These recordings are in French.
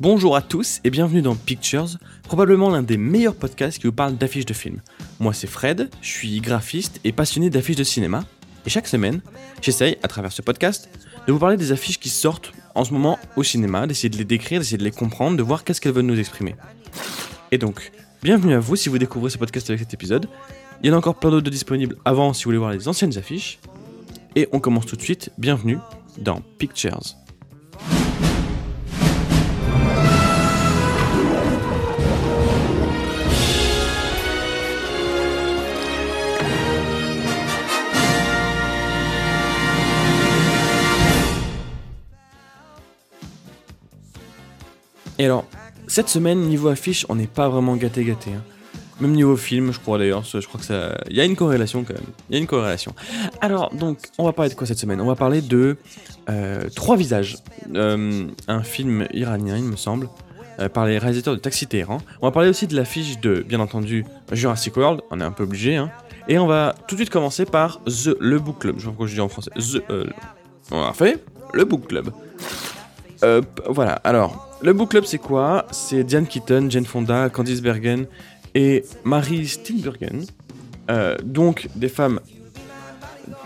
Bonjour à tous et bienvenue dans Pictures, probablement l'un des meilleurs podcasts qui vous parle d'affiches de films. Moi c'est Fred, je suis graphiste et passionné d'affiches de cinéma, et chaque semaine, j'essaye, à travers ce podcast, de vous parler des affiches qui sortent en ce moment au cinéma, d'essayer de les décrire, d'essayer de les comprendre, de voir qu'est-ce qu'elles veulent nous exprimer. Et donc, bienvenue à vous si vous découvrez ce podcast avec cet épisode. Il y en a encore plein d'autres disponibles avant si vous voulez voir les anciennes affiches. Et on commence tout de suite, bienvenue dans Pictures. Et alors, cette semaine, niveau affiche, on n'est pas vraiment gâté gâté. hein. Même niveau film, je crois d'ailleurs, je crois que ça... Il y a une corrélation quand même. Il y a une corrélation. Alors, donc, on va parler de quoi cette semaine? On va parler de euh, Trois visages. Euh, un film iranien, il me semble, euh, par les réalisateurs de Taxi Téhéran. On va parler aussi de l'affiche de, bien entendu, Jurassic World. On est un peu obligé, hein. Et on va tout de suite commencer par The, le Book Club. Je pas pourquoi je dis en français. The, on a fait le Book Club. Voilà, alors, le book club c'est quoi? C'est Diane Keaton, Jane Fonda, Candice Bergen et Marie Steenburgen. Euh, donc des femmes.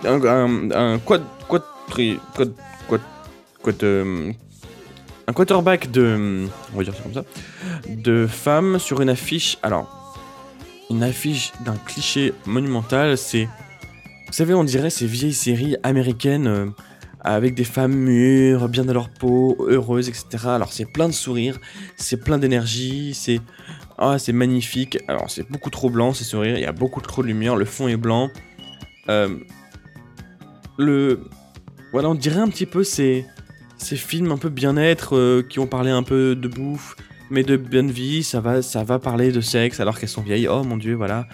Un, un, un quad, quad- euh, un quarterback de. On va dire ça comme ça. De femmes sur une affiche. Alors, une affiche d'un cliché monumental, c'est. Vous savez, on dirait ces vieilles séries américaines. euh, avec des femmes mûres, bien dans leur peau, heureuses, etc. Alors c'est plein de sourires, c'est plein d'énergie, c'est ah c'est magnifique. Alors c'est beaucoup trop blanc ces sourires, il y a beaucoup trop de lumière, le fond est blanc. Euh, le voilà, on dirait un petit peu ces ces films un peu bien-être euh, qui ont parlé un peu de bouffe, mais de bonne vie. Ça va ça va parler de sexe alors qu'elles sont vieilles. Oh mon dieu, voilà.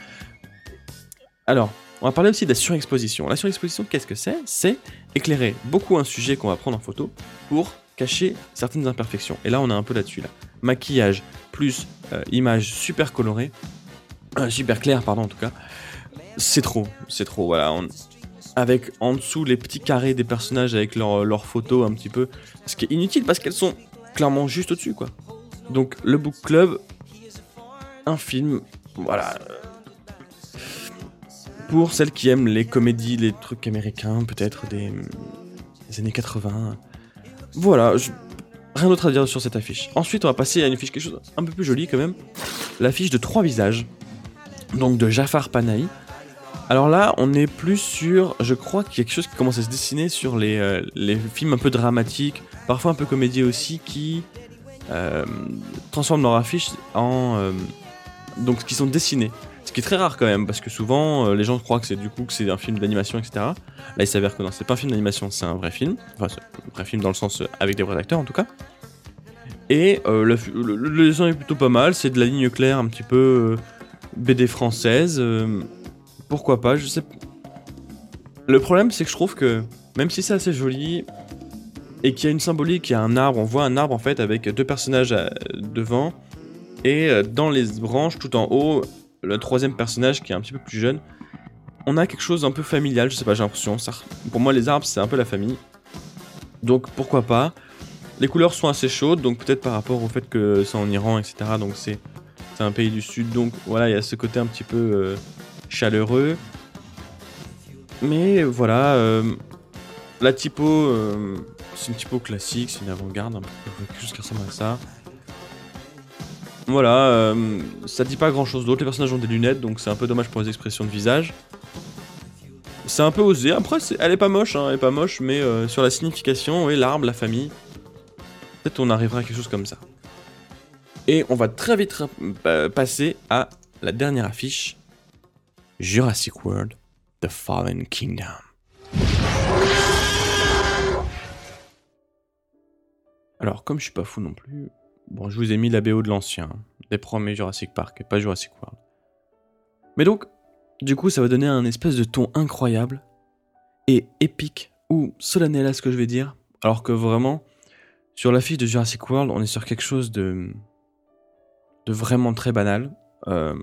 Alors, on va parler aussi de la surexposition. La surexposition, qu'est-ce que c'est? C'est éclairer beaucoup un sujet qu'on va prendre en photo pour cacher certaines imperfections. Et là, on est un peu là-dessus. Là. Maquillage plus euh, image super colorée, euh, super claire, pardon, en tout cas. C'est trop, c'est trop. Voilà, avec en dessous les petits carrés des personnages avec leurs photos un petit peu, ce qui est inutile parce qu'elles sont clairement juste au-dessus, quoi. Donc, le book club, un film, voilà, pour celles qui aiment les comédies, les trucs américains, peut-être des, années 80. Voilà, rien d'autre à dire sur cette affiche. Ensuite, on va passer à une affiche quelque chose un peu plus jolie quand même. L'affiche de trois visages, donc de Jafar Panahi. Alors là, on est plus sur, je crois qu'il y a quelque chose qui commence à se dessiner sur les, euh, films un peu dramatiques, parfois un peu comédie aussi, qui euh, transforment leur affiche en... euh, donc qui sont dessinés. Très rare quand même, parce que souvent euh, les gens croient que c'est du coup que c'est un film d'animation, etc. Là, il s'avère que non, c'est pas un film d'animation, c'est un vrai film. Enfin, c'est un vrai film dans le sens euh, avec des vrais acteurs en tout cas. Et euh, le, dessin est plutôt pas mal, c'est de la ligne claire, un petit peu BD française. pourquoi pas, je sais. Le problème, c'est que je trouve que même si c'est assez joli et qu'il y a une symbolique, il y a un arbre, on voit un arbre en fait avec deux personnages devant et dans les branches tout en haut le troisième personnage qui est un petit peu plus jeune. On a quelque chose d'un peu familial, je sais pas, j'ai l'impression. Pour moi, les arbres, c'est un peu la famille. Donc pourquoi pas? Les couleurs sont assez chaudes, donc peut-être par rapport au fait que c'est en Iran, etc. Donc c'est c'est un pays du sud, donc voilà, il y a ce côté un petit peu euh, chaleureux. Mais voilà, euh, la typo, euh, c'est une typo classique, c'est une avant-garde, un peu quelque chose qui ressemble à ça. Voilà, euh, ça dit pas grand chose d'autre. Les personnages ont des lunettes, donc c'est un peu dommage pour les expressions de visage. C'est un peu osé. Après, elle est pas moche, hein, elle est pas moche, mais euh, sur la signification, oui, l'arbre, la famille, peut-être on arrivera à quelque chose comme ça. Et on va très vite pa- passer à la dernière affiche Jurassic World The Fallen Kingdom. Alors, comme je suis pas fou non plus, bon, je vous ai mis la BO de l'ancien, des premiers Jurassic Park, et pas Jurassic World. Mais donc, du coup, ça va donner un espèce de ton incroyable et épique, ou solennel à ce que je vais dire, alors que vraiment, sur l'affiche de Jurassic World, on est sur quelque chose de, de vraiment très banal. Euh,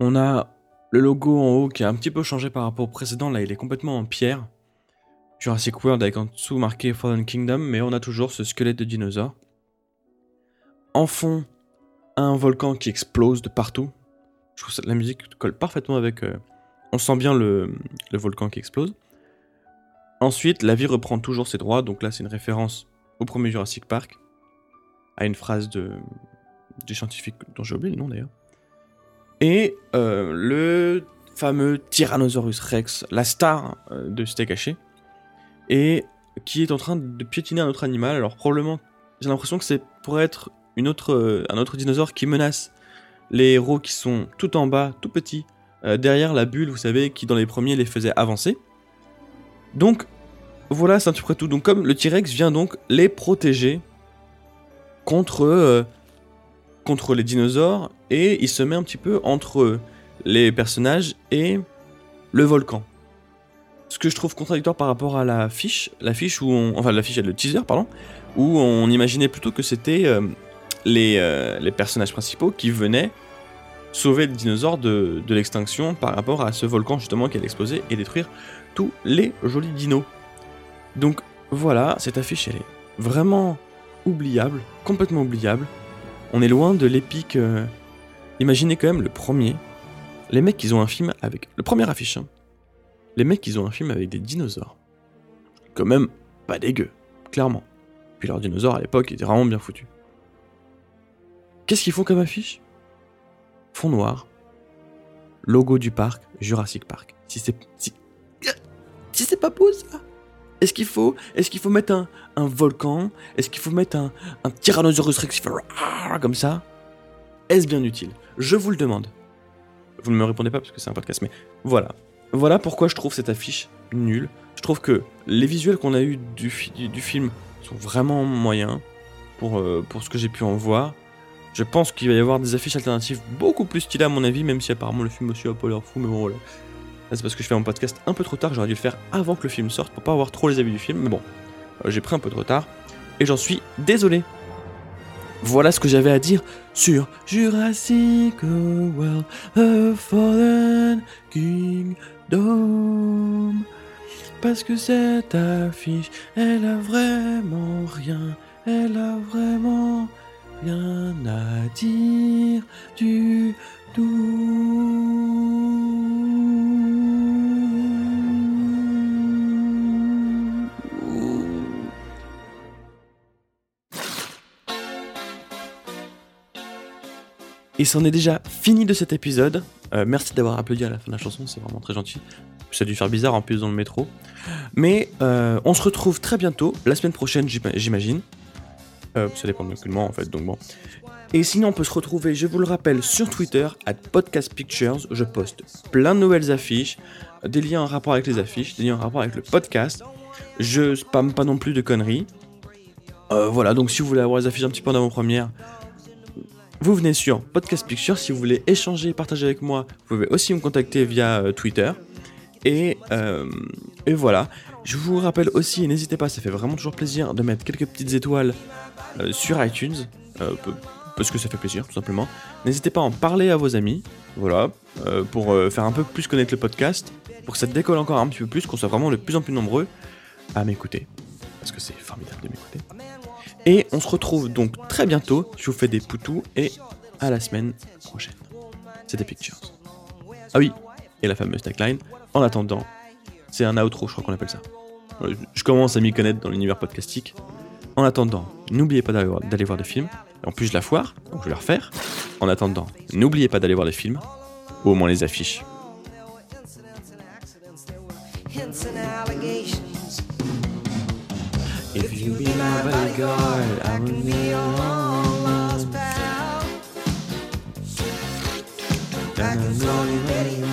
on a le logo en haut qui a un petit peu changé par rapport au précédent, là il est complètement en pierre. Jurassic World avec en dessous marqué Fallen Kingdom, mais on a toujours ce squelette de dinosaure. En fond un volcan qui explose de partout. Je trouve que la musique colle parfaitement avec. Euh, on sent bien le, volcan qui explose. Ensuite, la vie reprend toujours ses droits. Donc là, c'est une référence au premier Jurassic Park, à une phrase de, du scientifique dont j'ai oublié le nom d'ailleurs. Et euh, le fameux Tyrannosaurus Rex, la star euh, de Steak Haché, et qui est en train de piétiner un autre animal. Alors probablement, j'ai l'impression que c'est pour être euh, un autre dinosaure qui menace les héros qui sont tout en bas, tout petits, derrière la bulle, vous savez, qui dans les premiers les faisait avancer. Donc voilà, c'est un petit peu tout. Donc comme le T-Rex vient donc les protéger contre contre les dinosaures et il se met un petit peu entre les personnages et le volcan. Ce que je trouve contradictoire par rapport à la fiche, la fiche où on, enfin la fiche, le teaser pardon, où on imaginait plutôt que c'était euh, les, euh, les, personnages principaux qui venaient sauver le dinosaure de, de l'extinction par rapport à ce volcan justement qui allait exploser et détruire tous les jolis dinos. Donc voilà, cette affiche elle est vraiment oubliable, complètement oubliable. On est loin de l'épique. Euh, imaginez quand même le premier. Les mecs, ils ont un film avec. Le premier affiche. Hein. Les mecs, ils ont un film avec des dinosaures. Quand même pas dégueu, clairement. Puis leurs dinosaures à l'époque étaient vraiment bien foutus. Qu'est-ce qu'ils font comme affiche? Fond noir. Logo du parc, Jurassic Park. Si c'est. Si, si c'est pas beau ça est-ce qu'il faut, mettre un, volcan? Est-ce qu'il faut mettre un, Tyrannosaurus Rex comme ça? Est-ce bien utile? Je vous le demande. Vous ne me répondez pas parce que c'est un podcast, mais voilà. Voilà pourquoi je trouve cette affiche nulle. Je trouve que les visuels qu'on a eu du, film sont vraiment moyens euh, pour ce que j'ai pu en voir. Je pense qu'il va y avoir des affiches alternatives beaucoup plus stylées à mon avis, même si apparemment le film aussi a pas l'air fou, mais bon voilà c'est parce que je fais mon podcast un peu trop tard, j'aurais dû le faire avant que le film sorte pour pas avoir trop les avis du film, mais bon, euh, j'ai pris un peu de retard et j'en suis désolé. Voilà ce que j'avais à dire sur Jurassic World, The Fallen Kingdom. Parce que cette affiche, elle a vraiment rien, elle a vraiment rien à dire du tout. Et c'en est déjà fini de cet épisode. Euh, merci d'avoir applaudi à la fin de la chanson, c'est vraiment très gentil. Ça a dû faire bizarre en plus dans le métro. Mais euh, on se retrouve très bientôt, la semaine prochaine j'imagine. Euh, ça dépend de moi en fait, donc bon. Et sinon on peut se retrouver, je vous le rappelle, sur Twitter, at Podcast Pictures. Je poste plein de nouvelles affiches, des liens en rapport avec les affiches, des liens en rapport avec le podcast. Je spamme pas non plus de conneries. voilà, donc si vous voulez avoir les affiches un petit peu en avant-première, vous venez sur Podcast Picture. Si vous voulez échanger, partager avec moi, vous pouvez aussi me contacter via euh, Twitter. Et, euh, et, voilà. Je vous rappelle aussi, n'hésitez pas, ça fait vraiment toujours plaisir de mettre quelques petites étoiles euh, sur iTunes. parce que ça fait plaisir, tout simplement. N'hésitez pas à en parler à vos amis. Voilà. pour faire un peu plus connaître le podcast. Pour que ça décolle encore un petit peu plus, qu'on soit vraiment de plus en plus nombreux à m'écouter. Parce que c'est formidable de m'écouter. Et on se retrouve donc très bientôt. Je vous fais des poutous et à la semaine prochaine. C'était Pictures. Ah oui, et la fameuse tagline. En attendant, c'est un outro, je crois qu'on appelle ça. Je commence à m'y connaître dans l'univers podcastique. En attendant, n'oubliez pas d'aller voir, des films. En plus, je la foire, donc je vais la refaire. En attendant, n'oubliez pas d'aller voir des films, ou au moins les affiches. If you be my bodyguard, I will be your long lost pal. Back and forth, Betty, Betty, when you call